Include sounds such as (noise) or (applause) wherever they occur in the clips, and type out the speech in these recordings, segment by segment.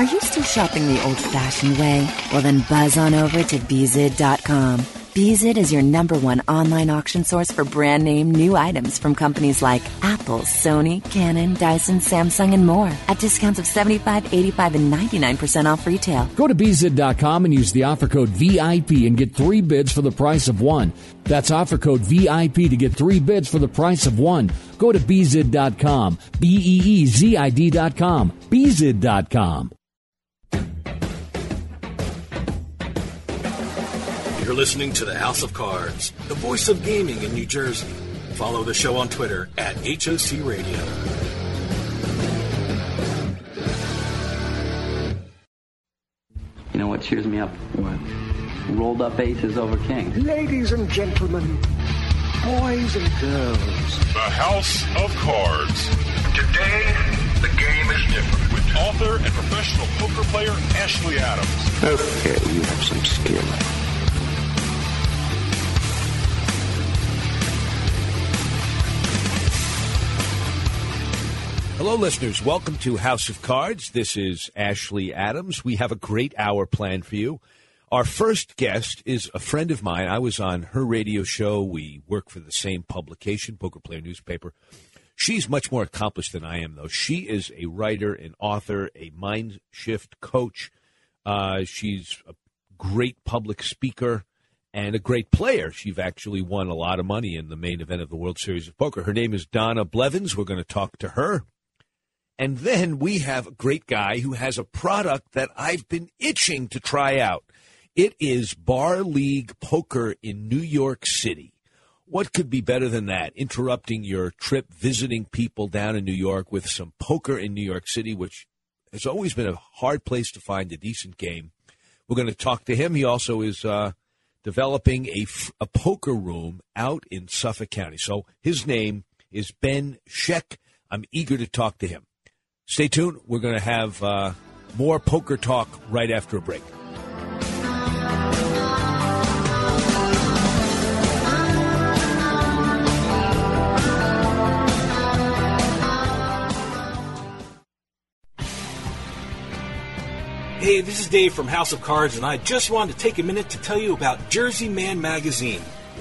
Are you still shopping the old fashioned way? Well, then buzz on over to Beezid.com. Beezid is your number one online auction source for brand name new items from companies like Apple, Sony, Canon, Dyson, Samsung, and more at discounts of 75, 85, and 99% off retail. Go to Beezid.com and use the offer code VIP and get three bids for the price of one. That's offer code VIP to get three bids for the price of one. Go to Beezid.com. B E E Z I D.com. Beezid.com. You're listening to the House of Cards, the voice of gaming in New Jersey. Follow the show on Twitter at HOC Radio. You know what cheers me up? What? Rolled up aces over king. Ladies and gentlemen, boys and girls. The House of Cards. Today, the game is different. With author and professional poker player Ashley Adams. Okay, you have some skill. Hello, listeners. Welcome to House of Cards. This is Ashley Adams. We have a great hour planned for you. Our first guest is a friend of mine. I was on her radio show. We work for the same publication, Poker Player newspaper. She's much more accomplished than I am, though. She is a writer, an author, a mind shift coach. Uh, she's a great public speaker and a great player. She's actually won a lot of money in the main event of the World Series of Poker. Her name is Donna Blevins. We're going to talk to her. And then we have a great guy who has a product that I've been itching to try out. It is Bar League Poker in New York City. What could be better than that? Interrupting your trip, visiting people down in New York with some poker in New York City, which has always been a hard place to find a decent game. We're going to talk to him. He also is uh, developing a, a poker room out in Suffolk County. So his name is Ben Scheck. I'm eager to talk to him. Stay tuned. We're going to have uh, more poker talk right after a break. Hey, this is Dave from House of Cards, and I just wanted to take a minute to tell you about Jersey Man Magazine.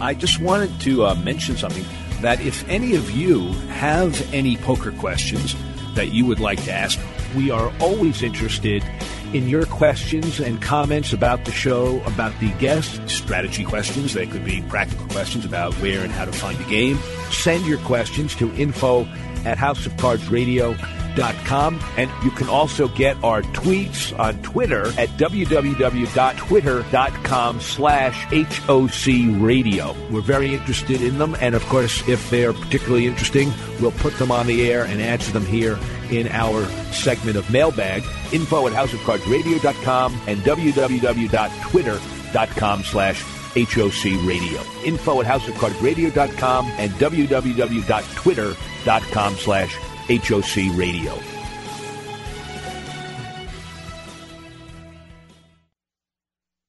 I just wanted to uh, mention something that if any of you have any poker questions that you would like to ask, we are always interested in your questions and comments about the show, about the guests, strategy questions. They could be practical questions about where and how to find a game. Send your questions to info at houseofcardsradio.com. And you can also get our tweets on Twitter at www.twitter.com slash HOC radio. We're very interested in them. And of course, if they're particularly interesting, we'll put them on the air and answer them here in our segment of mailbag. Info at houseofcardsradio.com and www.twitter.com slash HOC radio. Info at houseofcardsradio.com and www.twitter.com slash HOC radio.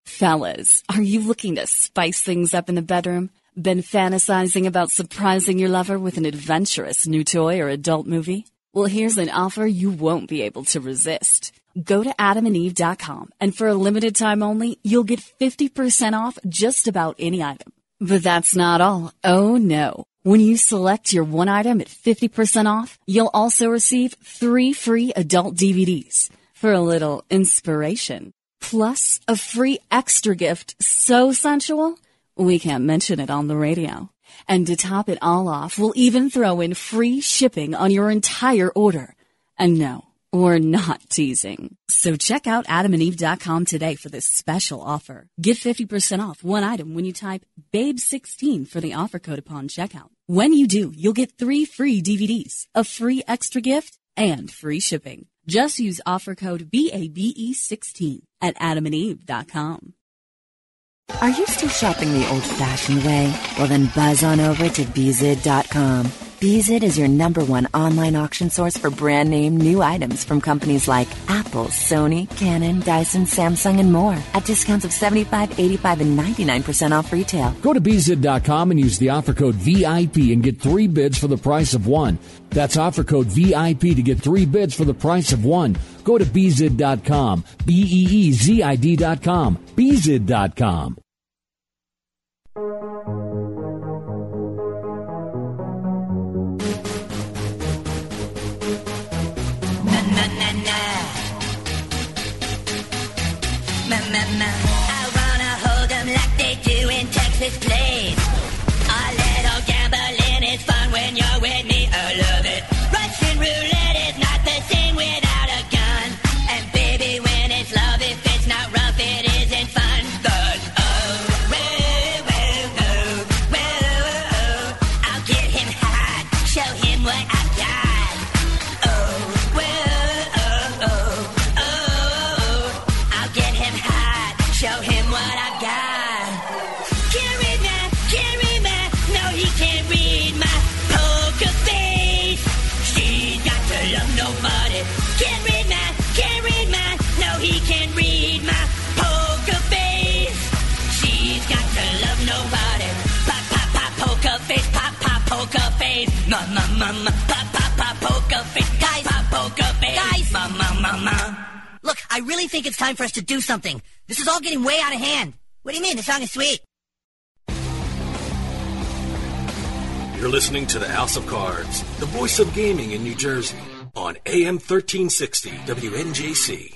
Fellas, are you looking to spice things up in the bedroom? Been fantasizing about surprising your lover with an adventurous new toy or adult movie? Well, here's an offer you won't be able to resist. Go to adamandeve.com and for a limited time only, you'll get 50% off just about any item. But that's not all. Oh no. When you select your one item at 50% off, you'll also receive three free adult DVDs for a little inspiration. plus a free extra gift so sensual, we can't mention it on the radio. And to top it all off, we'll even throw in free shipping on your entire order. And no, we're not teasing. So check out adamandeve.com today for this special offer. Get 50% off one item when you type BABE16 for the offer code upon checkout. When you do, you'll get three free DVDs, a free extra gift, and free shipping. Just use offer code BABE16 at adamandeve.com. Are you still shopping the old fashioned way? Well, then buzz on over to Beezid.com. Beezid is your number one online auction source for brand name new items from companies like Apple, Sony, Canon, Dyson, Samsung, and more at discounts of 75, 85, and 99% off retail. Go to Beezid.com and use the offer code VIP and get three bids for the price of one. That's offer code VIP to get three bids for the price of one. Go to Beezid.com, B E E Z I D.com, Beezid.com. Texas Plains. Look, I really think it's time for us to do something. This is all getting way out of hand. What do you mean? The song is sweet. You're listening to the House of Cards, the voice of gaming in New Jersey, on AM 1360 WNJC.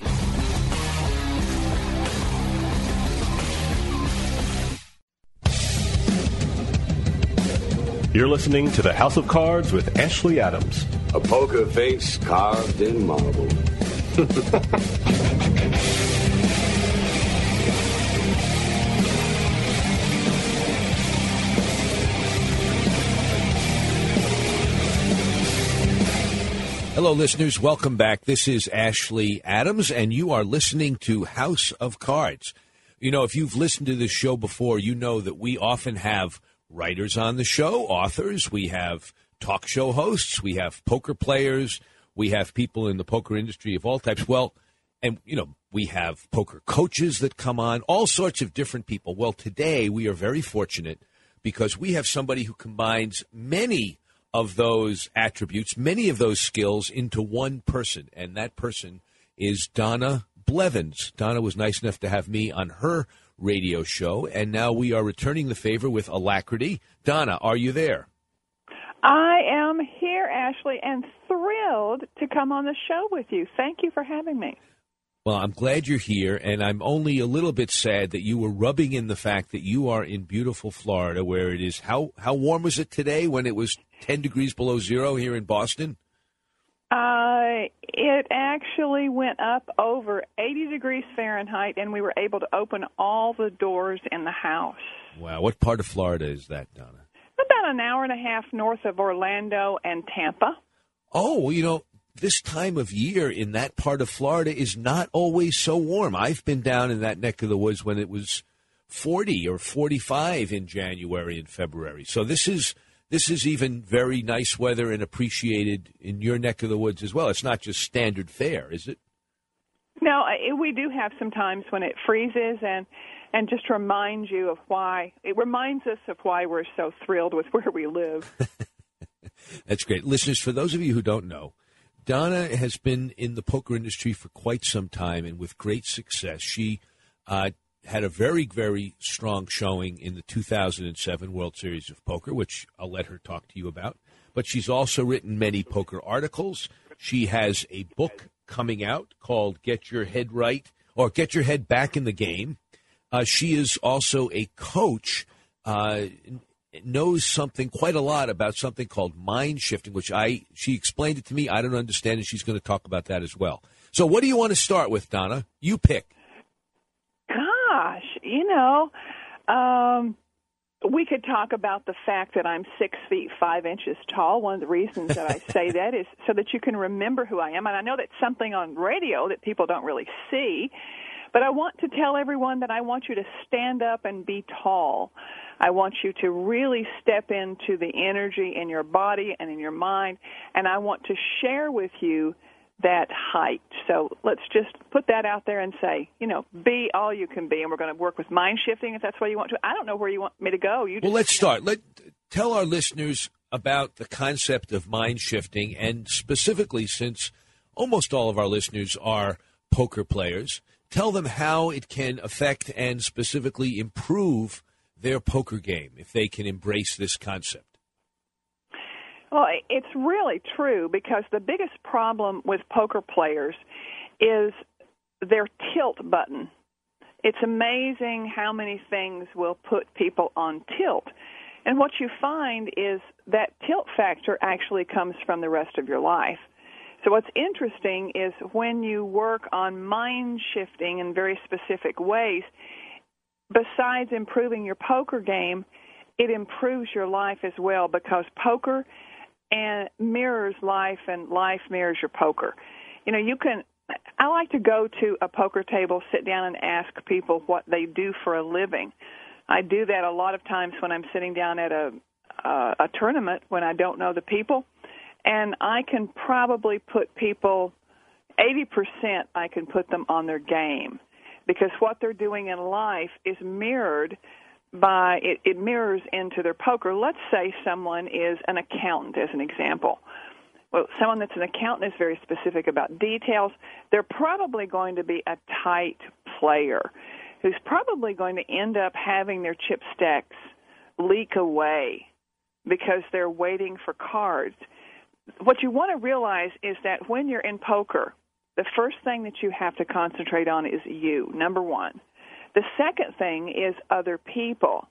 You're listening to the House of Cards with Ashley Adams. A poker face carved in marble. (laughs) Hello, listeners. Welcome back. This is Ashley Adams, and you are listening to House of Cards. You know, if you've listened to this show before, you know that we often have writers on the show, authors, we have talk show hosts, we have poker players, we have people in the poker industry of all types. Well, and, you know, we have poker coaches that come on, all sorts of different people. Well, today we are very fortunate because we have somebody who combines many of those attributes, many of those skills into one person, and that person is Donna Blevins. Donna was nice enough to have me on her radio show, and now we are returning the favor with alacrity. Donna, are you there? I am Ashley, and thrilled to come on the show with you. Thank you for having me. Well, I'm glad you're here, and I'm only a little bit sad that you were rubbing in the fact that you are in beautiful Florida, where it is. How how warm was it today when it was 10 degrees below zero here in Boston? Uh, it actually went up over 80 degrees Fahrenheit, and we were able to open all the doors in the house. Wow, what part of Florida is that, Donna? An hour and a half north of Orlando and Tampa. Oh, you know, this time of year in that part of Florida is not always so warm. I've been down in that neck of the woods when it was 40 or 45 in January and February. So this is this is even very nice weather and appreciated in your neck of the woods as well. It's not just standard fare, is it? No, we do have some times when it freezes and and just reminds you of why it reminds us of why we're so thrilled with (laughs) where we live. (laughs) That's great. Listeners, for those of you who don't know, Donna has been in the poker industry for quite some time and with great success. She uh, had a very, very strong showing in the 2007 World Series of Poker, which I'll let her talk to you about. But she's also written many poker articles. She has a book coming out called Get Your Head Right, or get your head back in the game. Uh, she is also a coach. Uh, knows something quite a lot about something called mind shifting, which I she explained it to me. I don't understand, and she's going to talk about that as well. So, what do you want to start with, Donna? You pick. Gosh, you know, um, we could talk about the fact that I'm six feet five inches tall. One of the reasons that I (laughs) say that is so that you can remember who I am. And I know that's something on radio that people don't really see. But I want to tell everyone that I want you to stand up and be tall. I want you to really step into the energy in your body and in your mind. And I want to share with you that height. So let's just put that out there and say, you know, be all you can be. And we're going to work with mind shifting if that's what you want to. I don't know where you want me to go. You well, let's start. Let tell our listeners about the concept of mind shifting, and specifically, since almost all of our listeners are poker players, tell them how it can affect and specifically improve their poker game if they can embrace this concept. Well, it's really true because the biggest problem with poker players is their tilt button. It's amazing how many things will put people on tilt. And what you find is that tilt factor actually comes from the rest of your life. So what's interesting is when you work on mind shifting in very specific ways, besides improving your poker game, it improves your life as well because poker and mirrors life and life mirrors your poker. You know, you can I like to go to a poker table, sit down and ask people what they do for a living. I do that a lot of times when I'm sitting down at a uh, a tournament when I don't know the people, and I can probably put people 80% I can put them on their game because what they're doing in life is mirrored by it, it mirrors into their poker. Let's say someone is an accountant, as an example. Well, someone that's an accountant is very specific about details. They're probably going to be a tight player who's probably going to end up having their chip stacks leak away because they're waiting for cards. What you want to realize is that when you're in poker, the first thing that you have to concentrate on is you, number one. The second thing is other people.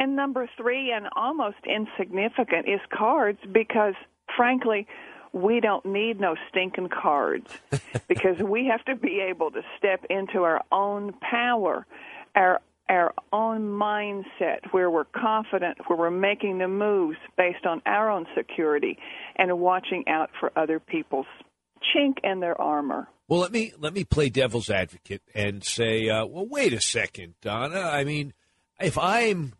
And number three, and almost insignificant, is cards because, frankly, we don't need no stinking cards (laughs) because we have to be able to step into our own power, our our own mindset where we're confident, where we're making the moves based on our own security and watching out for other people's chink in their armor. Well, let me let me play devil's advocate and say, uh, well, wait a second, Donna. I mean, if I'm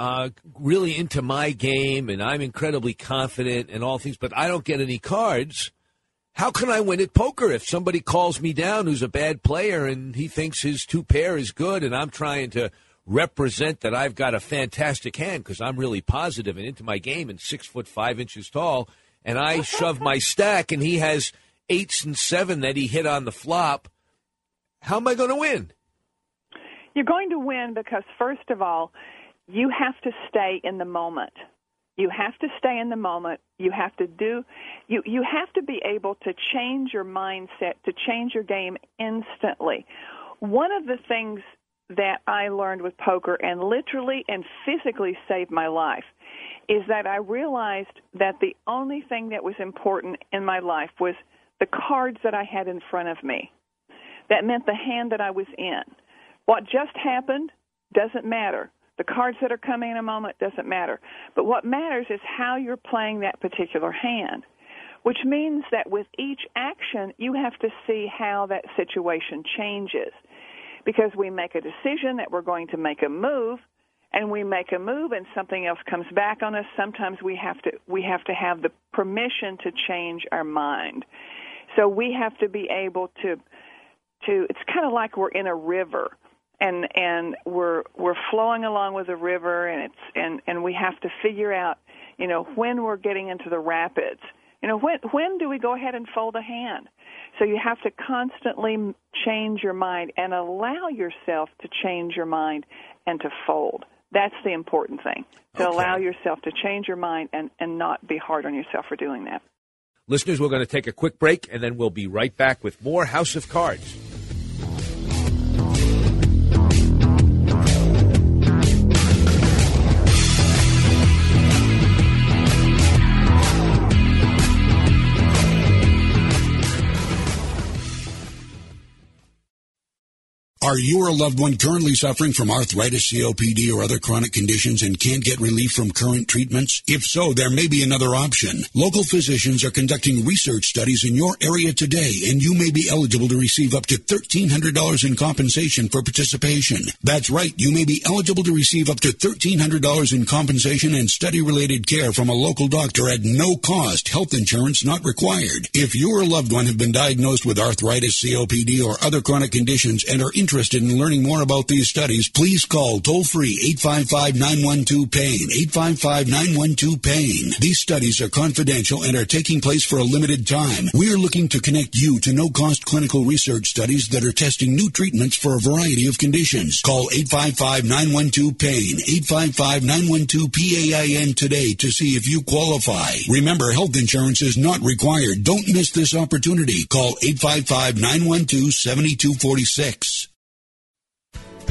uh, really into my game and I'm incredibly confident and all things, but I don't get any cards, how can I win at poker if somebody calls me down who's a bad player and he thinks his two pair is good and I'm trying to represent that I've got a fantastic hand because I'm really positive and into my game and six foot five inches tall and I (laughs) shove my stack and he has eights and seven that he hit on the flop, how am I going to win? You're going to win because, first of all, you have to stay in the moment. You have to stay in the moment. You have to do you you have to be able to change your mindset, to change your game instantly. One of the things that I learned with poker and literally and physically saved my life is that I realized that the only thing that was important in my life was the cards that I had in front of me. That meant the hand that I was in. What just happened doesn't matter. The cards that are coming in a moment doesn't matter. But what matters is how you're playing that particular hand, which means that with each action, you have to see how that situation changes. Because we make a decision that we're going to make a move, and we make a move and something else comes back on us, sometimes we have to we have to have the permission to change our mind. So we have to be able to to it's kind of like we're in a river and and we're we're flowing along with the river and it's and and we have to figure out you know when we're getting into the rapids you know when when do we go ahead and fold a hand so you have to constantly change your mind and allow yourself to change your mind and to fold that's the important thing to okay. allow yourself to change your mind and and not be hard on yourself for doing that Listeners, we're going to take a quick break and then we'll be right back with more House of Cards. Are you or a loved one currently suffering from arthritis, COPD, or other chronic conditions and can't get relief from current treatments? If so, there may be another option. Local physicians are conducting research studies in your area today, and you may be eligible to receive up to $1,300 in compensation for participation. That's right, you may be eligible to receive up to $1,300 in compensation and study-related care from a local doctor at no cost, health insurance not required. If you or a loved one have been diagnosed with arthritis, COPD, or other chronic conditions and are interested in learning more about these studies, please call toll free 855 912 PAIN. 855 912 PAIN. These studies are confidential and are taking place for a limited time. We are looking to connect you to no cost clinical research studies that are testing new treatments for a variety of conditions. Call 855 912 PAIN. 855 912 PAIN today to see if you qualify. Remember, health insurance is not required. Don't miss this opportunity. Call 855 912 7246.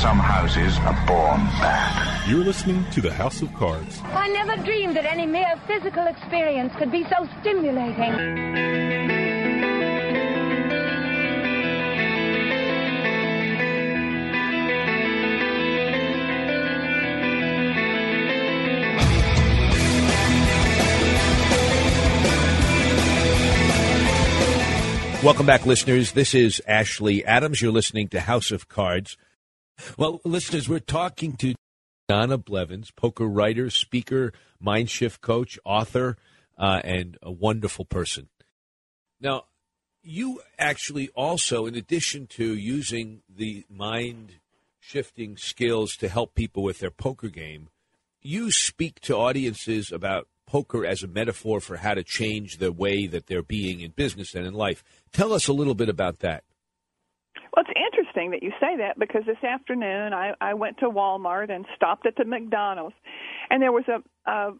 Some houses are born bad. You're listening to the House of Cards. I never dreamed that any mere physical experience could be so stimulating. Welcome back, listeners. This is Ashley Adams. You're listening to House of Cards. Well, listeners, we're talking to Donna Blevins, poker writer, speaker, mind shift coach, author, uh, and a wonderful person. Now, you actually also, in addition to using the mind shifting skills to help people with their poker game, you speak to audiences about poker as a metaphor for how to change the way that they're being in business and in life. Tell us a little bit about that. Well, it's interesting that you say that because this afternoon I, I went to Walmart and stopped at the McDonald's, and there was a, a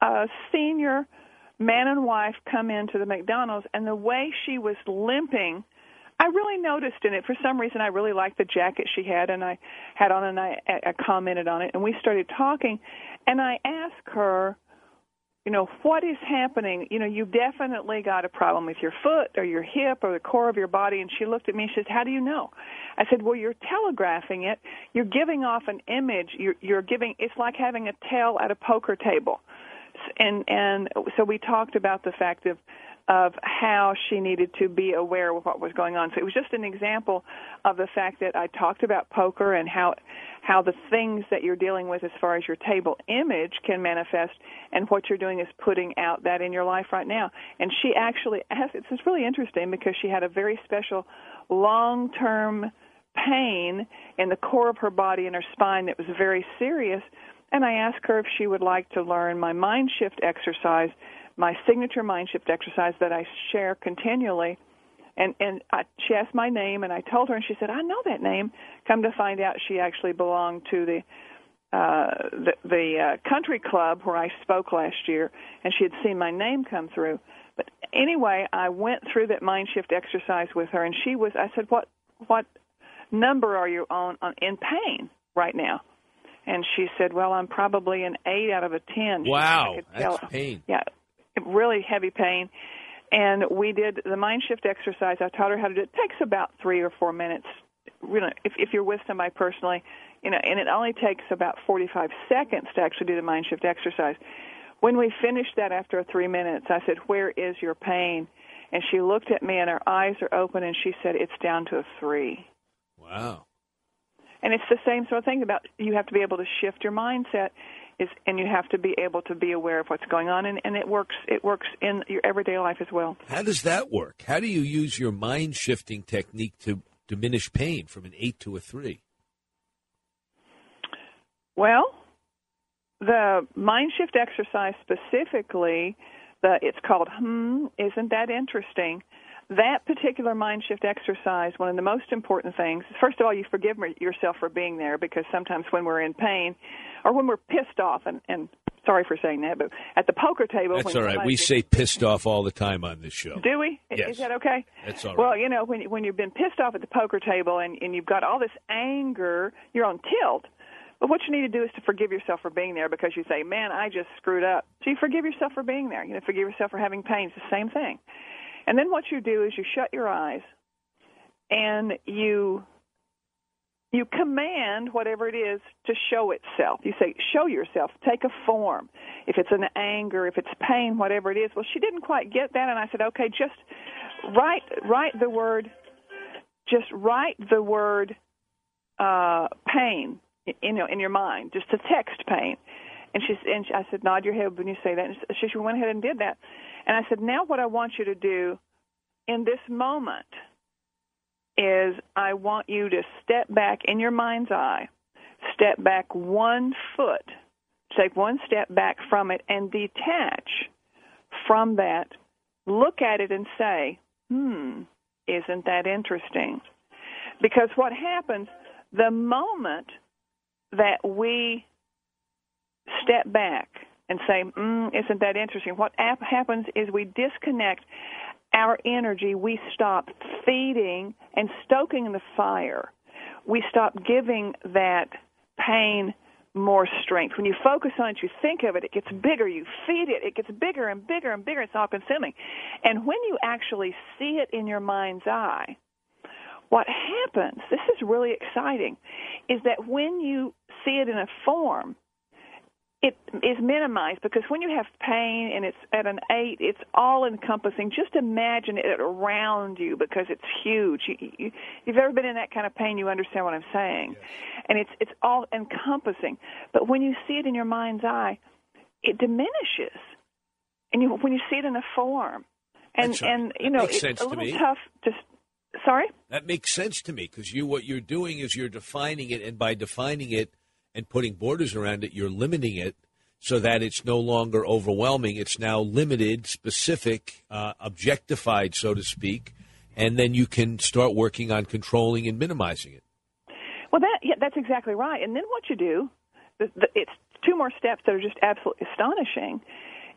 a senior man and wife come into the McDonald's, and the way she was limping. I really noticed in it. For some reason, I really liked the jacket she had, and I had on, and I, I commented on it, and we started talking. And I asked her, you know, what is happening? You know, you've definitely got a problem with your foot or your hip or the core of your body. And she looked at me and she said, How do you know? I said, Well, you're telegraphing it. You're giving off an image. You're, you're giving, it's like having a tell at a poker table. And, and so we talked about the fact of, of how she needed to be aware of what was going on. So it was just an example of the fact that I talked about poker and how how the things that you're dealing with as far as your table image can manifest and what you're doing is putting out that in your life right now. And she actually has it's really interesting because she had a very special long-term pain in the core of her body and her spine that was very serious and I asked her if she would like to learn my mind shift exercise my signature mind shift exercise that I share continually. And and I, she asked my name, and I told her, and she said, "I know that name." Come to find out, she actually belonged to the uh, the, the uh, country club where I spoke last year, and she had seen my name come through. But anyway, I went through that mind shift exercise with her, and she was. I said, "What what number are you on, on in pain right now?" And she said, "Well, I'm probably an eight out of a ten." Wow, that's pain. Yeah, really heavy pain. And we did the mind shift exercise. I taught her how to do it. It takes about three or four minutes. You know, if, if you're with somebody personally, you know, and it only takes about 45 seconds to actually do the mind shift exercise. When we finished that after three minutes, I said, "Where is your pain?" And she looked at me, and her eyes are open, and she said, "It's down to a three. Wow. And it's the same sort of thing about you have to be able to shift your mindset is and you have to be able to be aware of what's going on and, and it works it works in your everyday life as well. How does that work? How do you use your mind shifting technique to diminish pain from an eight to a three? Well the mind shift exercise specifically the it's called hmm isn't that interesting that particular mind shift exercise, one of the most important things, first of all, you forgive yourself for being there because sometimes when we're in pain or when we're pissed off, and, and sorry for saying that, but at the poker table. That's all right. We say pissed off all the time on this show. Do we? Yes. Is that okay? That's all right. Well, you know, when when you've been pissed off at the poker table and and you've got all this anger, you're on tilt. But what you need to do is to forgive yourself for being there because you say, "Man, I just screwed up." So you forgive yourself for being there. You know, forgive yourself for having pain. It's the same thing. And then what you do is you shut your eyes and you you command whatever it is to show itself. You say, show yourself, take a form. If it's an anger, if it's pain, whatever it is. Well, she didn't quite get that, and I said, okay, just write write the word, just write the word uh, pain in you know in your mind, just to text pain. And she and I said, nod your head when you say that. And she went ahead and did that. And I said, now what I want you to do in this moment is I want you to step back in your mind's eye, step back one foot, take one step back from it, and detach from that. Look at it and say, hmm, isn't that interesting? Because what happens the moment that we step back and say, mm, isn't that interesting? What happens is we disconnect our energy, we stop feeding and stoking the fire. We stop giving that pain more strength. When you focus on it, you think of it, it gets bigger. You feed it, it gets bigger and bigger and bigger. It's all consuming. And when you actually see it in your mind's eye, what happens, this is really exciting, is that when you see it in a form, it is minimized because when you have pain and it's at an eight, it's all encompassing. Just imagine it around you because it's huge. You, you, if you've ever been in that kind of pain, you understand what I'm saying, yes. and it's it's all encompassing. But when you see it in your mind's eye, it diminishes, and you, when you see it in a form, and That's and you know it's a little to tough to. Sorry. That makes sense to me because you what you're doing is you're defining it, and by defining it and putting borders around it, you're limiting it so that it's no longer overwhelming. It's now limited, specific, uh, objectified, so to speak, and then you can start working on controlling and minimizing it. Well, that yeah, that's exactly right. And then what you do, the, the, it's two more steps that are just absolutely astonishing.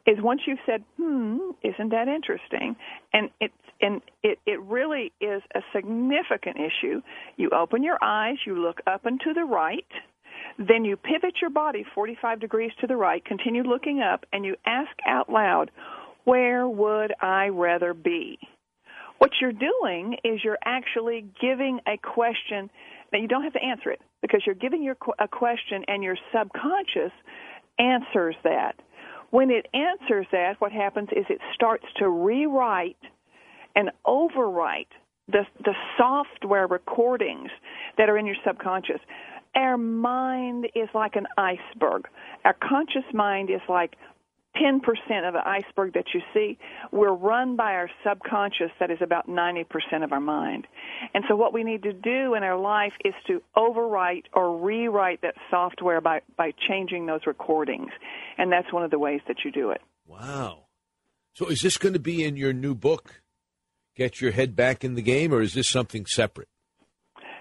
Is once you've said, "Hmm, isn't that interesting?" and it's and it it really is a significant issue. You open your eyes, you look up and to the right then you pivot your body 45 degrees to the right, continue looking up, and you ask out loud, Where would I rather be? What you're doing is you're actually giving a question. Now, you don't have to answer it because you're giving your, a question and your subconscious answers that. When it answers that, what happens is it starts to rewrite and overwrite the, the software recordings that are in your subconscious. Our mind is like an iceberg. Our conscious mind is like 10% of the iceberg that you see. We're run by our subconscious that is about 90% of our mind. And so what we need to do in our life is to overwrite or rewrite that software by, by changing those recordings. And that's one of the ways that you do it. Wow. So is this going to be in your new book, Get Your Head Back in the Game, or is this something separate?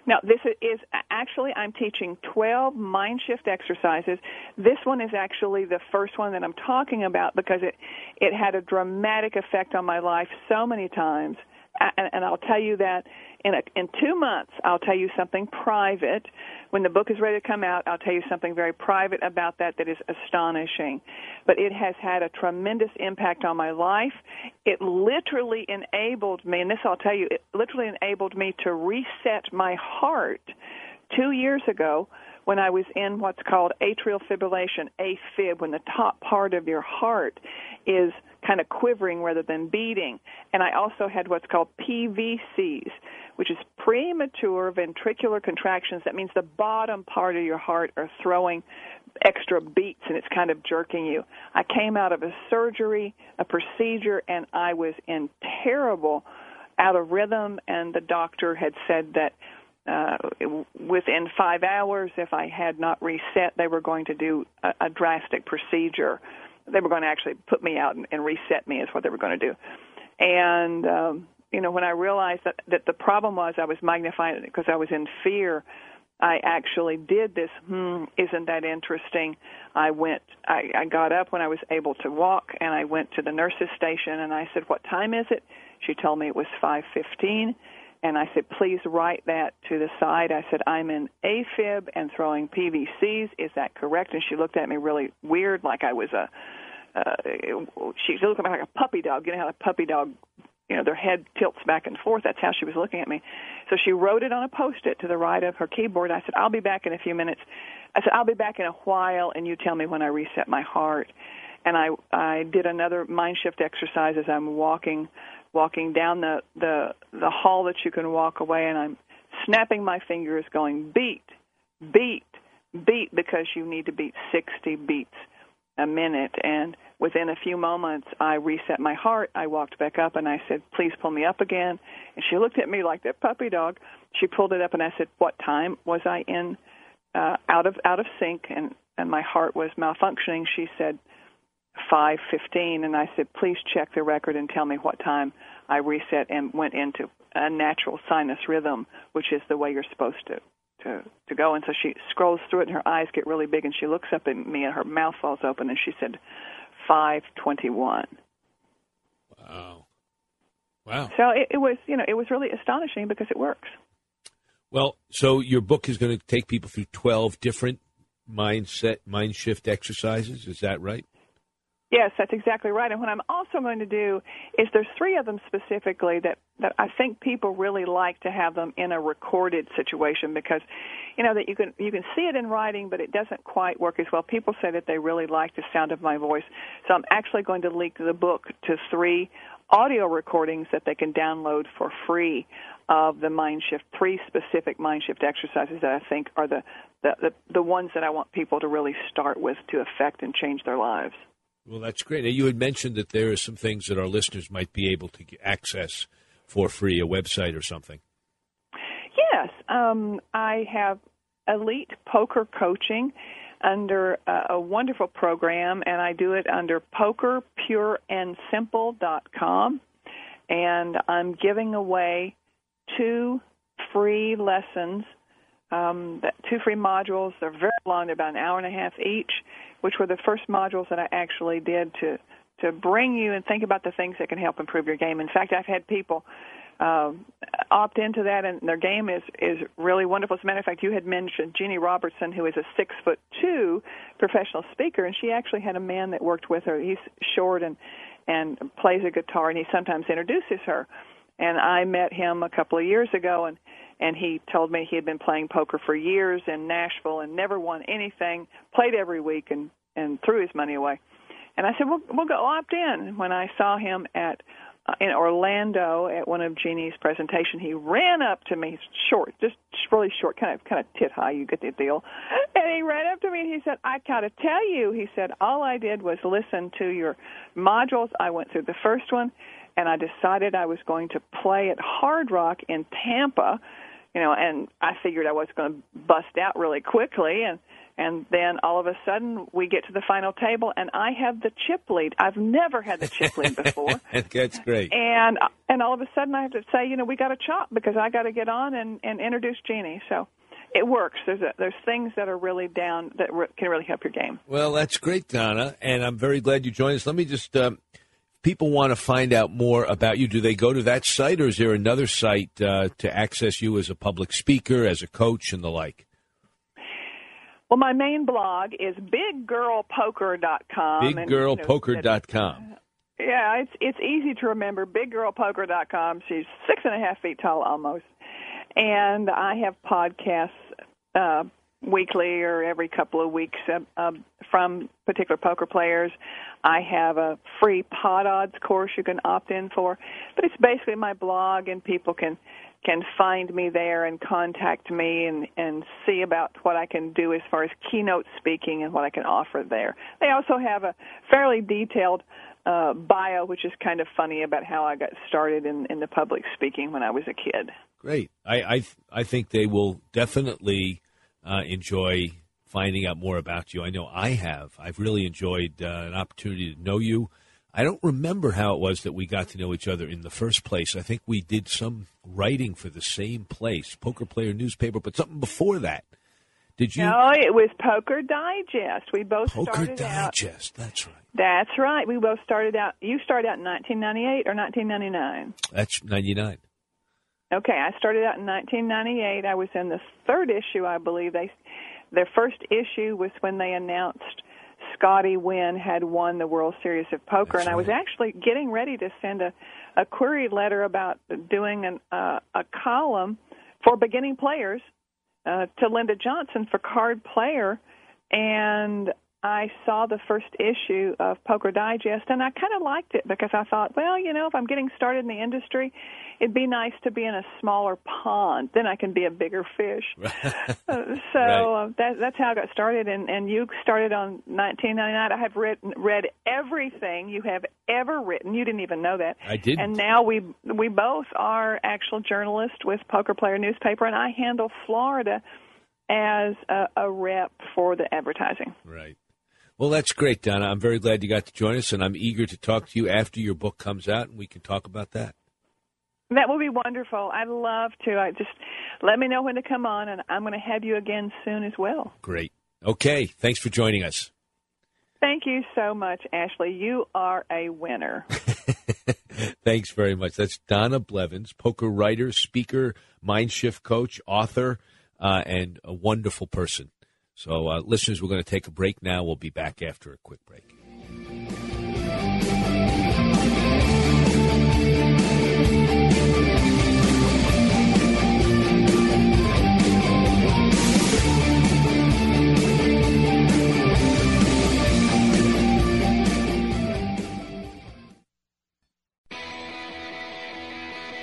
Now, this is actually, I'm teaching 12 mind shift exercises. This one is actually the first one that I'm talking about because it, it had a dramatic effect on my life so many times. And, and I'll tell you that in a, in two months, I'll tell you something private. When the book is ready to come out, I'll tell you something very private about that that is astonishing. But it has had a tremendous impact on my life. It literally enabled me, and this I'll tell you, it literally enabled me to reset my heart two years ago when I was in what's called atrial fibrillation, AFib, when the top part of your heart is kind of quivering rather than beating. And I also had what's called PVCs, which is premature ventricular contractions. That means the bottom part of your heart are throwing extra beats and it's kind of jerking you. I came out of a surgery, a procedure, and I was in terrible out of rhythm, and the doctor had said that uh, within five hours, if I had not reset, they were going to do a, a drastic procedure. They were going to actually put me out and, and reset me, is what they were going to do. And um, you know, when I realized that that the problem was I was magnifying it because I was in fear. I actually did this. Hmm, isn't that interesting? I went. I, I got up when I was able to walk, and I went to the nurse's station, and I said, "What time is it?" She told me it was five fifteen, and I said, "Please write that to the side." I said, "I'm in AFib and throwing PVCs. Is that correct?" And she looked at me really weird, like I was a. Uh, she looked at me like a puppy dog. You know how a puppy dog you know their head tilts back and forth that's how she was looking at me so she wrote it on a post it to the right of her keyboard i said i'll be back in a few minutes i said i'll be back in a while and you tell me when i reset my heart and i i did another mind shift exercise as i'm walking walking down the the the hall that you can walk away and i'm snapping my fingers going beat beat beat because you need to beat 60 beats a minute and within a few moments I reset my heart. I walked back up and I said, "Please pull me up again." And she looked at me like that puppy dog. She pulled it up and I said, "What time was I in uh out of out of sync and and my heart was malfunctioning?" She said, "5:15." And I said, "Please check the record and tell me what time I reset and went into a natural sinus rhythm, which is the way you're supposed to to to go. And so she scrolls through it and her eyes get really big and she looks up at me and her mouth falls open and she said 521 wow. Wow. So it, it was you know it was really astonishing because it works. Well so your book is going to take people through 12 different mindset mind shift exercises is that right Yes, that's exactly right. And what I'm also going to do is there's three of them specifically that that I think people really like to have them in a recorded situation because you know that you can you can see it in writing but it doesn't quite work as well. People say that they really like the sound of my voice. So I'm actually going to link the book to three audio recordings that they can download for free of the mind shift three specific mind shift exercises that I think are the the the, the ones that I want people to really start with to affect and change their lives. Well, that's great. You had mentioned that there are some things that our listeners might be able to access for free, a website or something. Yes, um, I have elite poker coaching under a, a wonderful program, and I do it under pokerpureandsimple.com. And I'm giving away two free lessons, um, two free modules. They're very long, they're about an hour and a half each which were the first modules that I actually did to to bring you and think about the things that can help improve your game. In fact, I've had people uh, opt into that, and their game is is really wonderful. As a matter of fact, you had mentioned Jeannie Robertson, who is a six foot two professional speaker, and she actually had a man that worked with her. He's short and and plays a guitar, and he sometimes introduces her. And I met him a couple of years ago, and and he told me he had been playing poker for years in Nashville and never won anything, played every week and and threw his money away. And I said, "Well, we'll go opt in." When I saw him at uh, in Orlando at one of Jeannie's presentation, he ran up to me, short, just really short, kind of kind of tit high. You get the deal. And he ran up to me and he said, "I gotta tell you," he said, "all I did was listen to your modules. I went through the first one." And I decided I was going to play at Hard Rock in Tampa you know, and I figured I was going to bust out really quickly, and and then all of a sudden we get to the final table, and I have the chip lead. I've never had the chip lead before. (laughs) That's great. And and all of a sudden I have to say, you know, we got to chop because I got to get on and and introduce Jeannie. So it works. There's a, there's things that are really down that re- can really help your game. Well, that's great, Donna, and I'm very glad you joined us. Let me just. Um, people want to find out more about you, do they go to that site, or is there another site uh, to access you as a public speaker, as a coach, and the like? Well, my main blog is biggirlpoker.com. Biggirlpoker.com. yeah, it's it's easy to remember. Biggirlpoker.com. She's six and a half feet tall almost, and I have podcasts uh, weekly or every couple of weeks uh, from particular poker players. I have a free pot odds course you can opt in for, but it's basically my blog, and people can can find me there and contact me and and see about what I can do as far as keynote speaking and what I can offer there. They also have a fairly detailed uh, bio, which is kind of funny about how I got started in in the public speaking when I was a kid. Great. I I, I think they will definitely uh, enjoy finding out more about you. I know I have. I've really enjoyed uh, an opportunity to know you. I don't remember how it was that we got to know each other in the first place. I think we did some writing for the same place, Poker Player newspaper, but something before that. Did you? No, it was Poker Digest. We both Poker started Digest. out. That's right. That's right. We both started out. You started out in 1998 or 1999? That's 99. Okay, I started out in 1998. I was in the third issue, I believe. They, their first issue was when they announced Scotty Nguyen had won the World Series of Poker, That's and I was right. actually getting ready to send a, a query letter about doing an, uh, a column for beginning players uh, to Linda Johnson for Card Player, and I saw the first issue of Poker Digest, and I kind of liked it because I thought, well, you know, if I'm getting started in the industry, it'd be nice to be in a smaller pond. Then I can be a bigger fish. (laughs) Uh, (laughs) so Right. uh, that, that's how I got started, and, and you started on 1999. I have read read everything you have ever written. You didn't even know that. I didn't. And now we we both are actual journalists with Poker Player newspaper, and I handle Florida as a, a rep for the advertising. Right. Well, that's great, Donna. I'm very glad you got to join us, and I'm eager to talk to you after your book comes out, and we can talk about that. That would be wonderful. I'd love to. I just let me know when to come on, and I'm going to have you again soon as well. Great. Okay. Thanks for joining us. Thank you so much, Ashley. You are a winner. (laughs) Thanks very much. That's Donna Blevins, poker writer, speaker, mind shift coach, author, uh, and a wonderful person. So, uh, listeners, we're going to take a break now. We'll be back after a quick break.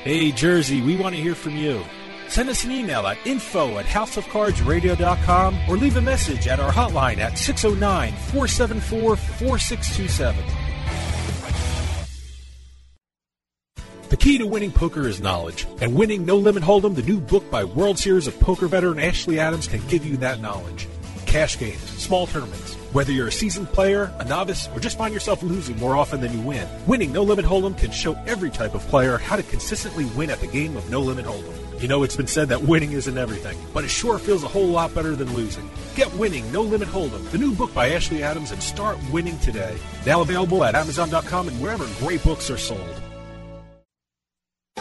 Hey, Jersey, we want to hear from you. Send us an email at info at houseofcardsradio.com or leave a message at our hotline at 609 474 4627. The key to winning poker is knowledge, and winning No Limit Hold'em, the new book by World Series of Poker veteran Ashley Adams, can give you that knowledge. Cash games, small tournaments, whether you're a seasoned player, a novice, or just find yourself losing more often than you win, winning No Limit Hold'em can show every type of player how to consistently win at the game of No Limit Hold'em. You know, it's been said that winning isn't everything, but it sure feels a whole lot better than losing. Get Winning No Limit Hold'em, the new book by Ashley Adams, and start winning today. Now available at Amazon.com and wherever great books are sold.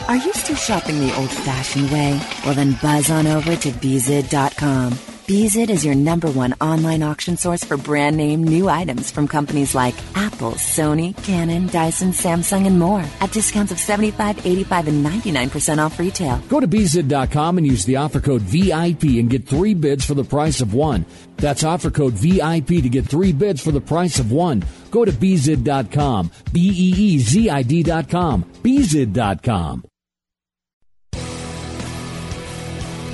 Are you still shopping the old fashioned way? Well, then buzz on over to Beezid.com. Beezid is your number one online auction source for brand name new items from companies like Apple, Sony, Canon, Dyson, Samsung, and more at discounts of 75, 85, and 99% off retail. Go to beezid.com and use the offer code VIP and get three bids for the price of one. That's offer code VIP to get three bids for the price of one. Go to beezid.com, B E E Z I D.com, beezid.com.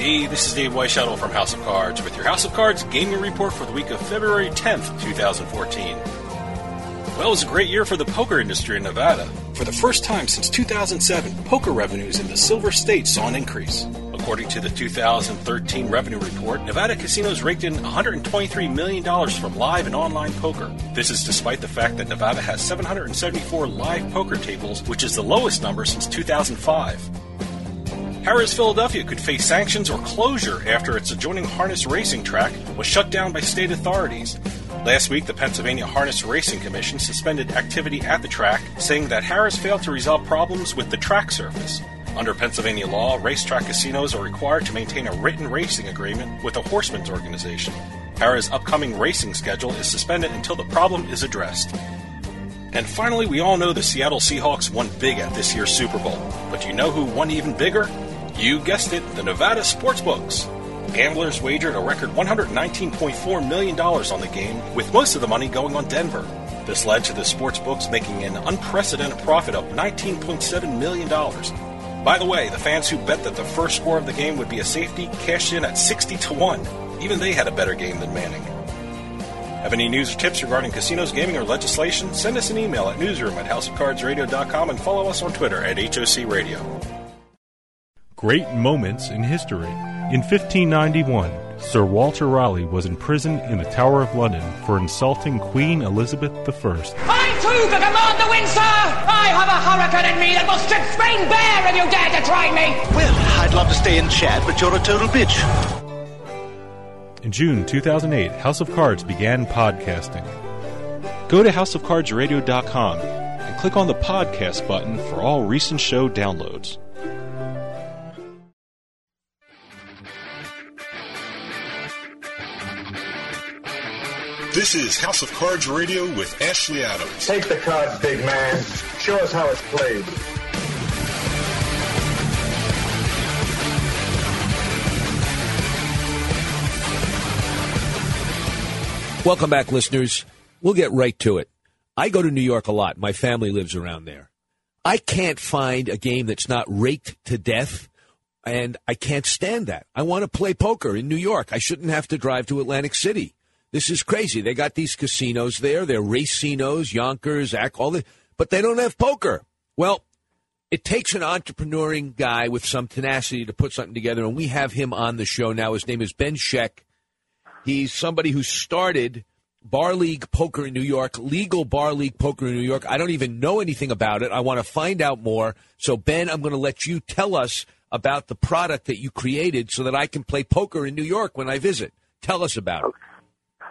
Hey, this is Dave Weishuttle from House of Cards with your House of Cards gaming report for the week of February 10th, 2014. Well, it was a great year for the poker industry in Nevada. For the first time since 2007, poker revenues in the Silver State saw an increase. According to the 2013 revenue report, Nevada casinos raked in $123 million from live and online poker. This is despite the fact that Nevada has 774 live poker tables, which is the lowest number since 2005. Harrah's Philadelphia could face sanctions or closure after its adjoining harness racing track was shut down by state authorities. Last week, the Pennsylvania Harness Racing Commission suspended activity at the track, saying that Harrah's failed to resolve problems with the track surface. Under Pennsylvania law, racetrack casinos are required to maintain a written racing agreement with a horsemen's organization. Harrah's upcoming racing schedule is suspended until the problem is addressed. And finally, we all know the Seattle Seahawks won big at this year's Super Bowl. But do you know who won even bigger? You guessed it, the Nevada Sportsbooks. Gamblers wagered a record $119.4 million on the game, with most of the money going on Denver. This led to the sportsbooks making an unprecedented profit of $19.7 million. By the way, the fans who bet that the first score of the game would be a safety cashed in at 60 to 1. Even they had a better game than Manning. Have any news or tips regarding casinos, gaming, or legislation? Send us an email at newsroom at houseofcardsradio.com and follow us on Twitter at HOC Radio. Great moments in history. In 1591, Sir Walter Raleigh was imprisoned in the Tower of London for insulting Queen Elizabeth I. I too can command the wind, sir! I have a hurricane in me that will strip Spain bare if you dare to try me! Well, I'd love to stay in chat, but you're a total bitch. In June 2008, House of Cards began podcasting. Go to houseofcardsradio.com and click on the podcast button for all recent show downloads. This is House of Cards Radio with Ashley Adams. Take the cards, big man. Show us how it's played. Welcome back, listeners. We'll get right to it. I go to New York a lot. My family lives around there. I can't find a game that's not raked to death, and I can't stand that. I want to play poker in New York. I shouldn't have to drive to Atlantic City. This is crazy. They got these casinos there. They're racinos, Yonkers, Ack, all the, but they don't have poker. Well, it takes an entrepreneuring guy with some tenacity to put something together, and we have him on the show now. His name is Ben Scheck. He's somebody who started Bar League Poker in New York, legal Bar League Poker in New York. I don't even know anything about it. I want to find out more. So, Ben, I'm going to let you tell us about the product that you created so that I can play poker in New York when I visit. Tell us about it.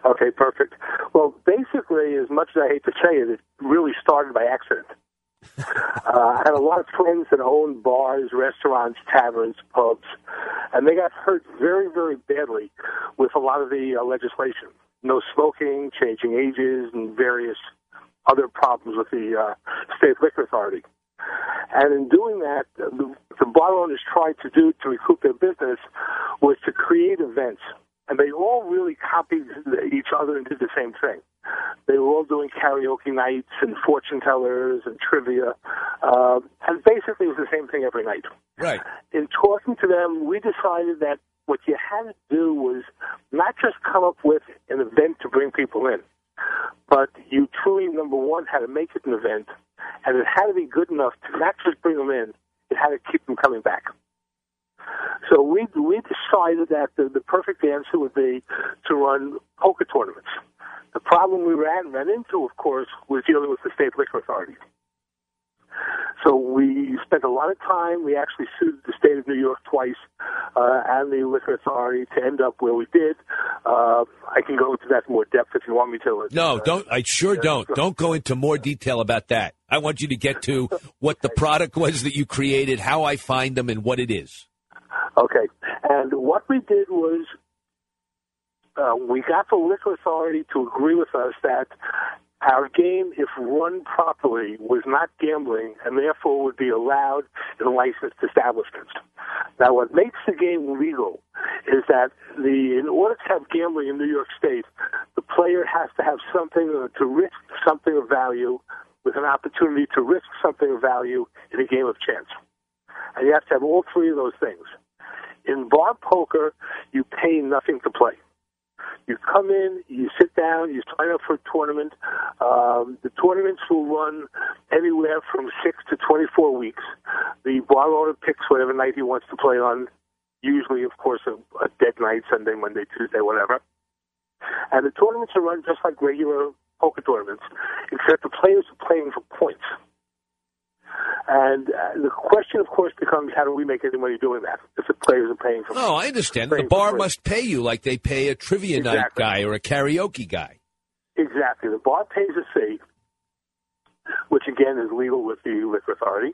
Okay, perfect. Well, basically, as much as I hate to say it, it really started by accident. (laughs) uh, I had a lot of friends that owned bars, restaurants, taverns, pubs, and they got hurt very, very badly with a lot of the uh, legislation. No smoking, changing ages, and various other problems with the uh, state liquor authority. And in doing that, the, the bar owners tried to do to recoup their business was to create events and they all really copied each other and did the same thing. They were all doing karaoke nights and fortune tellers and trivia, uh, and basically it was the same thing every night. Right. In talking to them, we decided that what you had to do was not just come up with an event to bring people in, but you truly, number one, had to make it an event, and it had to be good enough to not just bring them in, it had to keep them coming back. So we we decided that the, the perfect answer would be to run poker tournaments. The problem we ran ran into, of course, was dealing with the state liquor authority. So we spent a lot of time. We actually sued the state of New York twice uh, and the liquor authority to end up where we did. Uh, I can go into that in more depth if you want me to. No, don't. I sure don't. Don't go into more detail about that. I want you to get to what the product was that you created, how I find them, and what it is. Okay. And what we did was uh, we got the liquor authority to agree with us that our game, if run properly, was not gambling and therefore would be allowed in licensed establishments. Now, what makes the game legal is that the in order to have gambling in New York State, the player has to have something uh, to risk something of value with an opportunity to risk something of value in a game of chance. And you have to have all three of those things. In bar poker, you pay nothing to play. You come in, you sit down, you sign up for a tournament. Um, the tournaments will run anywhere from six to 24 weeks. The bar owner picks whatever night he wants to play on, usually, of course, a, a dead night, Sunday, Monday, Tuesday, whatever. And the tournaments are run just like regular poker tournaments, except the players are playing for points. And uh, the question, of course, becomes how do we make any money doing that if the players are paying for it? No, I understand. The bar must pay you like they pay a trivia night guy or a karaoke guy. exactly. The bar pays a fee, which again is legal with the liquor authority,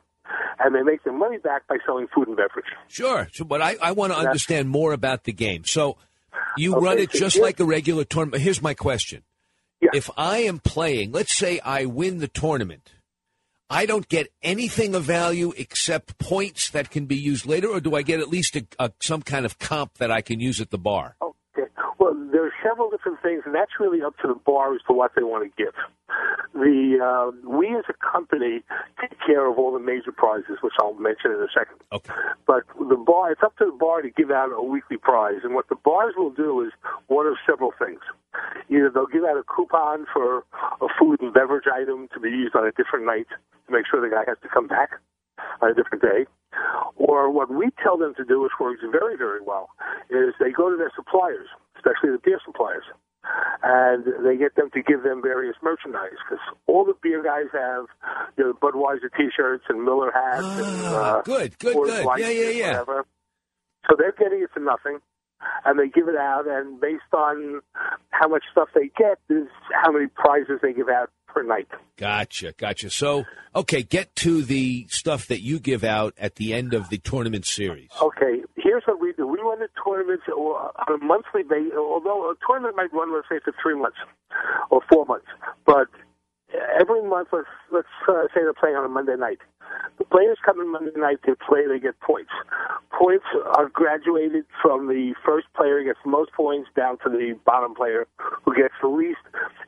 and they make their money back by selling food and beverage. Sure. So, but I, I want to understand more about the game. So, you Okay, run it so just like a regular tournament. Here's my question: If I am playing, let's say I win the tournament, I don't get anything of value except points that can be used later, or do I get at least a, a, some kind of comp that I can use at the bar? Okay. Well, there are several different things, and that's really up to the bar as to what they want to give. The uh, we as a company take care of all the major prizes, which I'll mention in a second. Okay. But the bar, it's up to the bar to give out a weekly prize, and what the bars will do is one of several things. Either they'll give out a coupon for a food and beverage item to be used on a different night to make sure the guy has to come back on a different day. Or what we tell them to do, which works very, very well, is they go to their suppliers, especially the beer suppliers, and they get them to give them various merchandise because all the beer guys have, you know, Budweiser T-shirts and Miller hats and uh, good, good, good. Yeah, yeah, yeah. Whatever. So they're getting it for nothing, and they give it out, and based on how much stuff they get, is how many prizes they give out per night. Gotcha, gotcha. So, okay, get to the stuff that you give out at the end of the tournament series. Okay, here's what we do. We run the tournaments on a monthly basis, although a tournament might run, let's say, for three months or four months. But every month, let's, let's uh, say they're playing on a Monday night. The players come in Monday night, they play, they get points. Points are graduated from the first player who gets the most points down to the bottom player who gets the least.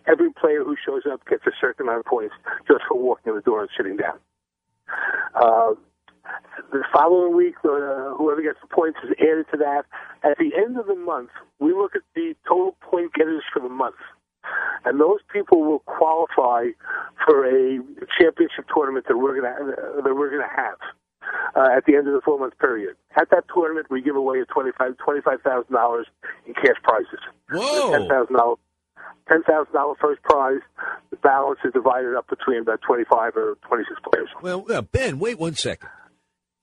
Every player who shows up gets a certain amount of points just for walking in the door and sitting down. Uh, the following week, uh, whoever gets the points is added to that. At the end of the month, we look at the total point getters for the month, and those people will qualify for a championship tournament that we're gonna uh, that we're gonna have uh, at the end of the four month period. At that tournament, we give away a twenty five twenty five thousand dollars in cash prizes. Whoa! Ten thousand dollars. Ten thousand dollar first prize. The balance is divided up between about twenty five or twenty six players. Well, uh, Ben, wait one second.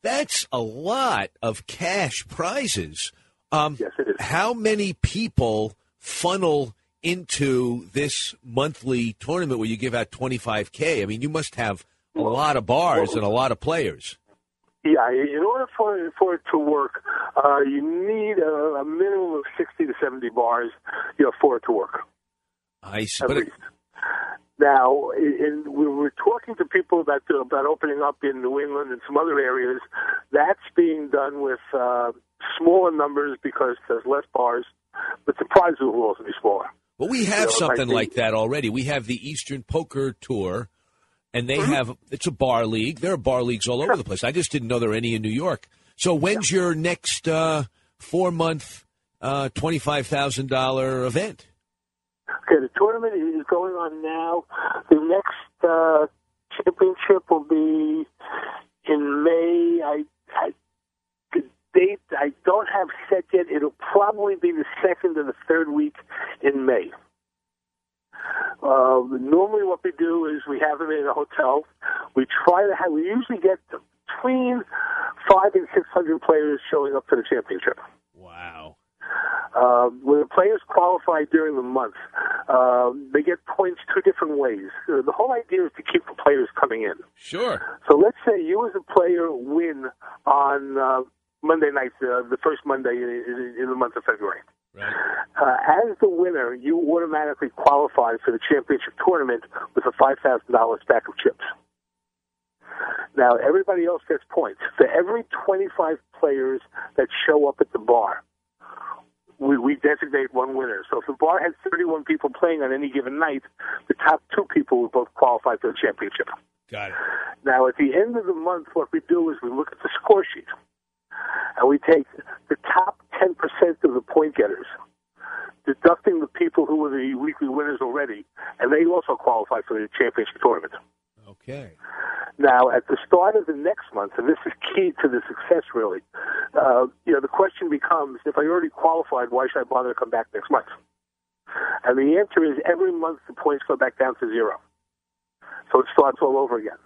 That's a lot of cash prizes. Um, yes, it is. How many people funnel into this monthly tournament where you give out 25K? I mean, you must have a lot of bars and a lot of players. Yeah, in order for for it to work, uh, you need a, a minimum of sixty to seventy bars, you know, for it to work. I see. At But it- least. Now, in, we were talking to people about about opening up in New England and some other areas. That's being done with uh, smaller numbers because there's less bars, but the prizes will also be smaller. Well, we have something like like that already. We have the Eastern Poker Tour, and Mm-hmm. they have it's a bar league. There are bar leagues all over the place. I just didn't know there were any in New York. So when's your next uh, four month, uh, twenty five thousand dollar event? Okay, the tournament is going on now. The next uh, championship will be in May. I, I the date I don't have set yet. It'll probably be the second or the third week in May. Uh, normally, what we do is we have them in a hotel. We try to have. We usually get between five and six hundred players showing up for the championship. Wow. Uh, when the players qualify during the month, uh, they get points two different ways. Uh, the whole idea is to keep the players coming in. Sure. So let's say you as a player win on uh, Monday night, uh, the first Monday in, in, in the month of February. Uh, as the winner, you automatically qualify for the championship tournament with a $5,000 stack of chips. Now, everybody else gets points. For every 25 players that show up at the bar, we, we designate one winner. So if the bar has 31 people playing on any given night, the top two people will both qualify for the championship. Got it. Now, at the end of the month, what we do is we look at the score sheet, and we take the top 10% of the point getters, deducting the people who were the weekly winners already, and they also qualify for the championship tournament. Okay. Now, at the start of the next month, and this is key to the success, really, uh, you know, the question becomes, if I already qualified, why should I bother to come back next month? And the answer is every month the points go back down to zero. So it starts all over again.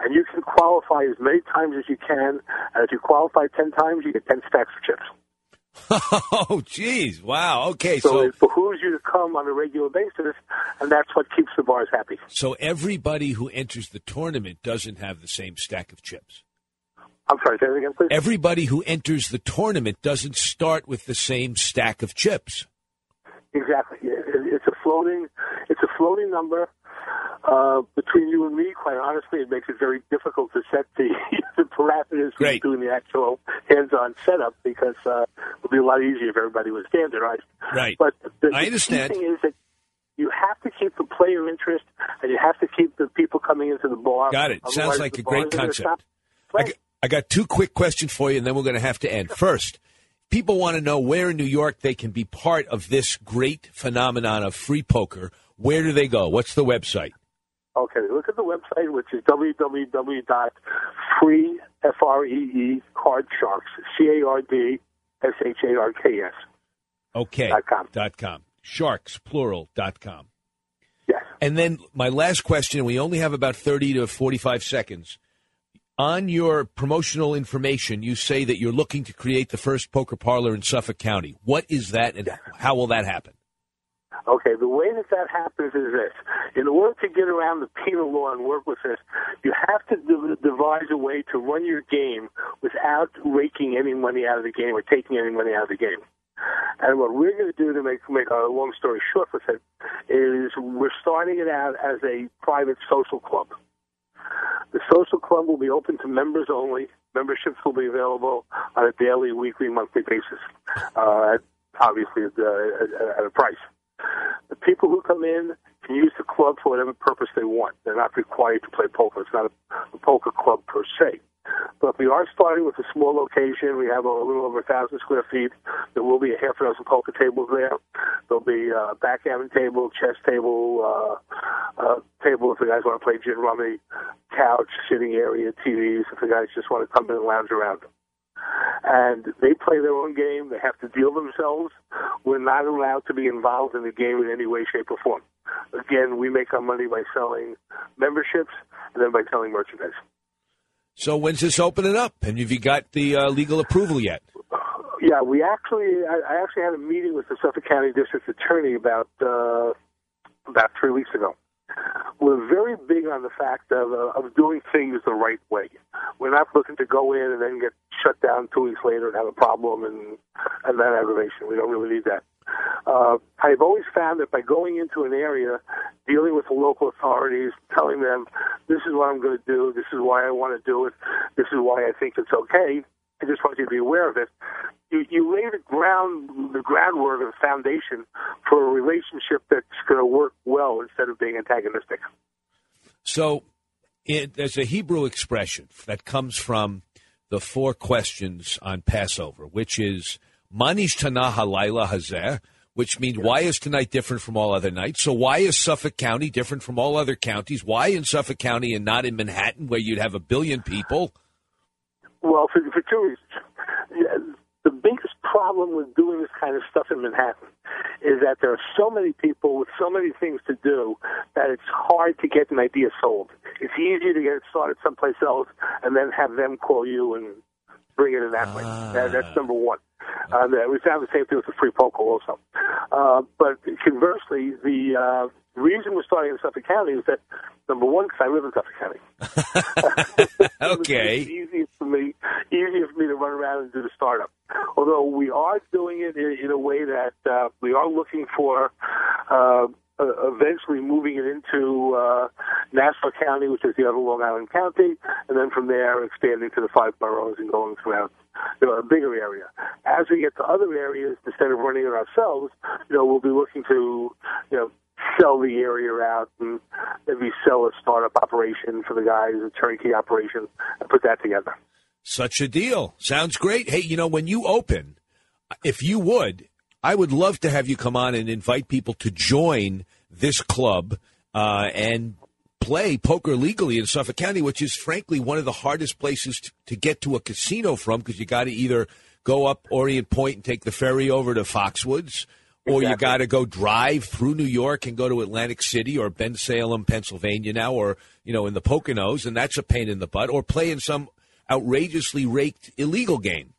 And you can qualify as many times as you can, and if you qualify 10 times, you get 10 stacks of chips. (laughs) Oh, geez. Wow. Okay. So, So, it behooves you to come on a regular basis, and that's what keeps the bars happy. so everybody who enters the tournament doesn't have the same stack of chips. I'm sorry, say that again, please. Everybody who enters the tournament doesn't start with the same stack of chips. Exactly. It- it- It's a floating. It's a floating number. Uh, between you and me, quite honestly, it makes it very difficult to set the, the parameters for doing the actual hands-on setup because uh, it would be a lot easier if everybody was standardized. Right. But the, I understand. thing is that you have to keep the player interest, and you have to keep the people coming into the bar. Got it. Otherwise, Sounds like a great bars are gonna concept. I I got two quick questions for you, and then we're going to have to end. First, people want to know where in New York they can be part of this great phenomenon of free poker. Where do they go? What's the website? Okay, look at the website, which is www.free, F-R-E-E, card C-A-R-D-S-H-A-R-K-S. Okay. Dot com. Dot com. Sharks, plural, dot com. Yes. And then my last question, we only have about 30 to 45 seconds. On your promotional information, you say that you're looking to create the first poker parlor in Suffolk County. What is that, and how will that happen? Okay, the way that that happens is this. In order to get around the penal law and work with this, you have to de- devise a way to run your game without raking any money out of the game or taking any money out of the game. And what we're going to do to make make a long story short with it is we're starting it out as a private social club. The social club will be open to members only. Memberships will be available on a daily, weekly, monthly basis, uh, obviously uh, at, at a price. The people who come in can use the club for whatever purpose they want. They're not required to play poker. It's not a, a poker club per se. But we are starting with a small location. We have a little over a thousand square feet. There will be a half a dozen poker tables there. There'll be a backgammon table, chess table, uh, uh, table if the guys want to play gin rummy, couch, sitting area, TVs if the guys just want to come in and lounge around. And they play their own game. They have to deal themselves. We're not allowed to be involved in the game in any way, shape, or form. Again, we make our money by selling memberships and then by selling merchandise. So when's this opening up? And have you got the uh, legal approval yet? Yeah, we actually, I, I actually had a meeting with the Suffolk County District Attorney about uh, about three weeks ago. We're very big on the fact of, uh, of doing things the right way. We're not looking to go in and then get shut down two weeks later and have a problem and and that aggravation. We don't really need that. Uh, I've always found that by going into an area, dealing with the local authorities, telling them this is what I'm going to do, this is why I want to do it, this is why I think it's okay. I just want you to be aware of it. You, you lay the ground, the groundwork, the foundation for a relationship that's going to work well instead of being antagonistic. So it, there's a Hebrew expression that comes from the four questions on Passover, which is Manish Tanah Halayla Hazeh, which means why is tonight different from all other nights? So why is Suffolk County different from all other counties? Why in Suffolk County and not in Manhattan where you'd have a billion people? Well, for, for two reasons. The biggest problem with doing this kind of stuff in Manhattan is that there are so many people with so many things to do that it's hard to get an idea sold. It's easier to get it started someplace else and then have them call you and bring it in that way. That, that's ah. number one. Uh, we found the same thing with the free poker also. Uh, but conversely, the uh, reason we're starting in Suffolk County is that number one, because I live in Suffolk County. (laughs) okay. (laughs) It's easier for me, easier for me to run around and do the startup. Although we are doing it in, in a way that uh, we are looking for uh, uh, eventually moving it into uh, Nassau County, which is the other Long Island county, and then from there expanding to the five boroughs and going throughout you know, a bigger area. As we get to other areas, instead of running it ourselves, you know, we'll be looking to, you know, sell the area out and maybe sell a startup operation for the guys, a turnkey operation, and put that together. Such a deal. Sounds great. Hey, you know, when you open, if you would, I would love to have you come on and invite people to join this club uh, and play poker legally in Suffolk County, which is frankly one of the hardest places to, to get to a casino from because you got to either go up Orient Point and take the ferry over to Foxwoods, or you got to go drive through New York and go to Atlantic City or Bensalem, Pennsylvania now, or you know in the Poconos, and that's a pain in the butt, or play in some outrageously raked illegal game.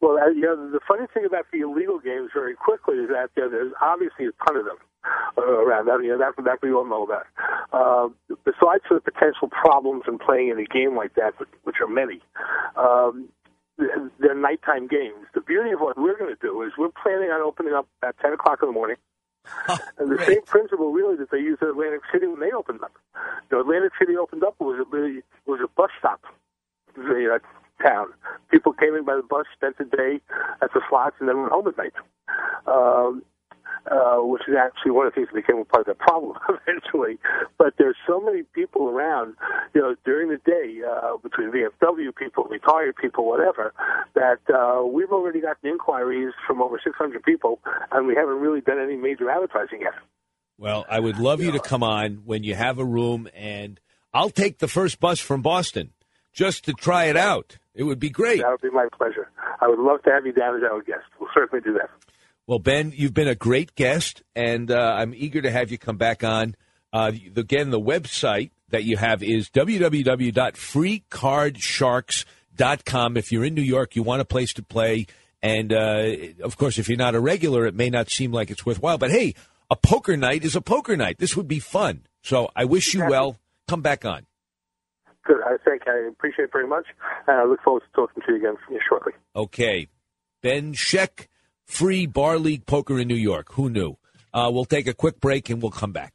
Well, uh, you know, the funny thing about the illegal games very quickly is that uh, there's obviously a ton of them uh, around. That, you know, that, that we all know about. Uh, besides the potential problems in playing in a game like that, which, are many, um, they're nighttime games. The beauty of what we're going to do is we're planning on opening up at 10 o'clock in the morning. and the great. same principle, really, that they used at Atlantic City when they opened up. You know, Atlantic City opened up was a was a bus stop, the uh, town. People came in by the bus, spent the day at the slots, and then went home at night. Um, uh, which is actually one of the things that became a part of the problem (laughs) eventually. But there's so many people around, you know, during the day, uh, between VFW people, retired people, whatever, that uh, we've already gotten inquiries from over 600 people, and we haven't really done any major advertising yet. Well, I would love you to come on when you have a room, and I'll take the first bus from Boston just to try it out. It would be great. That would be my pleasure. I would love to have you down as our guest. We'll certainly do that. Well, Ben, you've been a great guest, and uh, I'm eager to have you come back on. Uh, again, the website that you have is www.freecardsharks.com. If you're in New York, you want a place to play. And uh, of course, if you're not a regular, it may not seem like it's worthwhile. But hey, a poker night is a poker night. This would be fun. So I wish you well. Come back on. Good. I think I appreciate it very much, and I look forward to talking to you again shortly. Okay. Ben Scheck, free bar league poker in New York. Who knew? Uh, we'll take a quick break and we'll come back.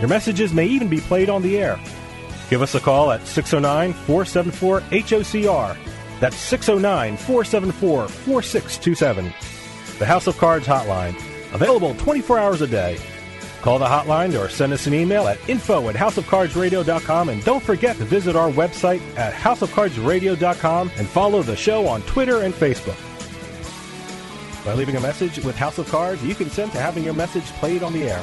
Your messages may even be played on the air. Give us a call at 609 474 HOCR. That's 609 474 4627. The House of Cards hotline, available 24 hours a day. Call the hotline or send us an email at info at houseofcardsradio.com and don't forget to visit our website at houseofcardsradio.com and follow the show on Twitter and Facebook. By leaving a message with House of Cards, you consent to having your message played on the air.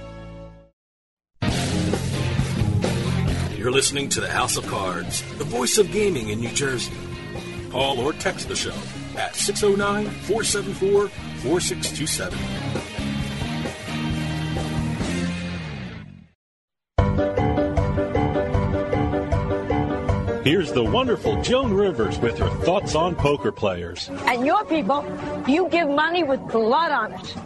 You're listening to the House of Cards, the voice of gaming in New Jersey. Call or text the show at 609 474 4627. Here's the wonderful Joan Rivers with her thoughts on poker players. And your people, you give money with blood on it.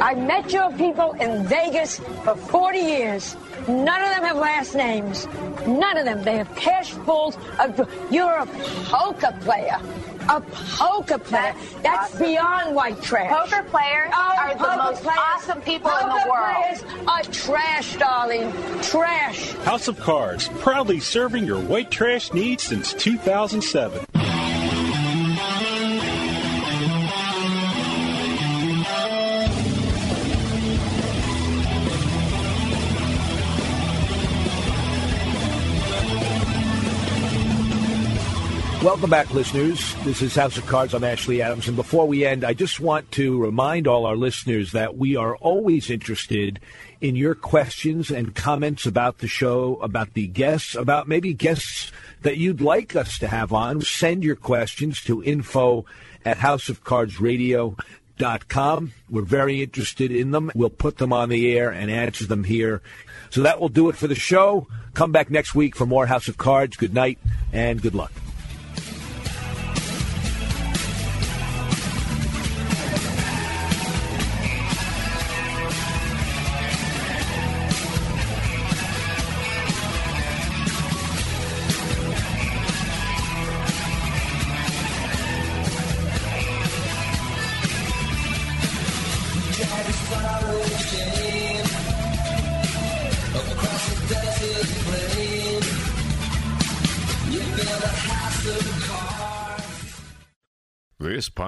I met your people in Vegas for 40 years. None of them have last names. None of them. They have cash pools. Of, you're a poker player. A poker player. That's, beyond white trash. Poker players Oh, are the poker most players- awesome people in the poker world. Players are trash, darling. Trash. House of Cards, proudly serving your white trash needs since 2007. Welcome back, listeners. This is House of Cards. I'm Ashley Adams. And before we end, I just want to remind all our listeners that we are always interested in your questions and comments about the show, about the guests, about maybe guests that you'd like us to have on. Send your questions to info at houseofcardsradio.com. We're very interested in them. We'll put them on the air and answer them here. So that will do it for the show. Come back next week for more House of Cards. Good night and good luck.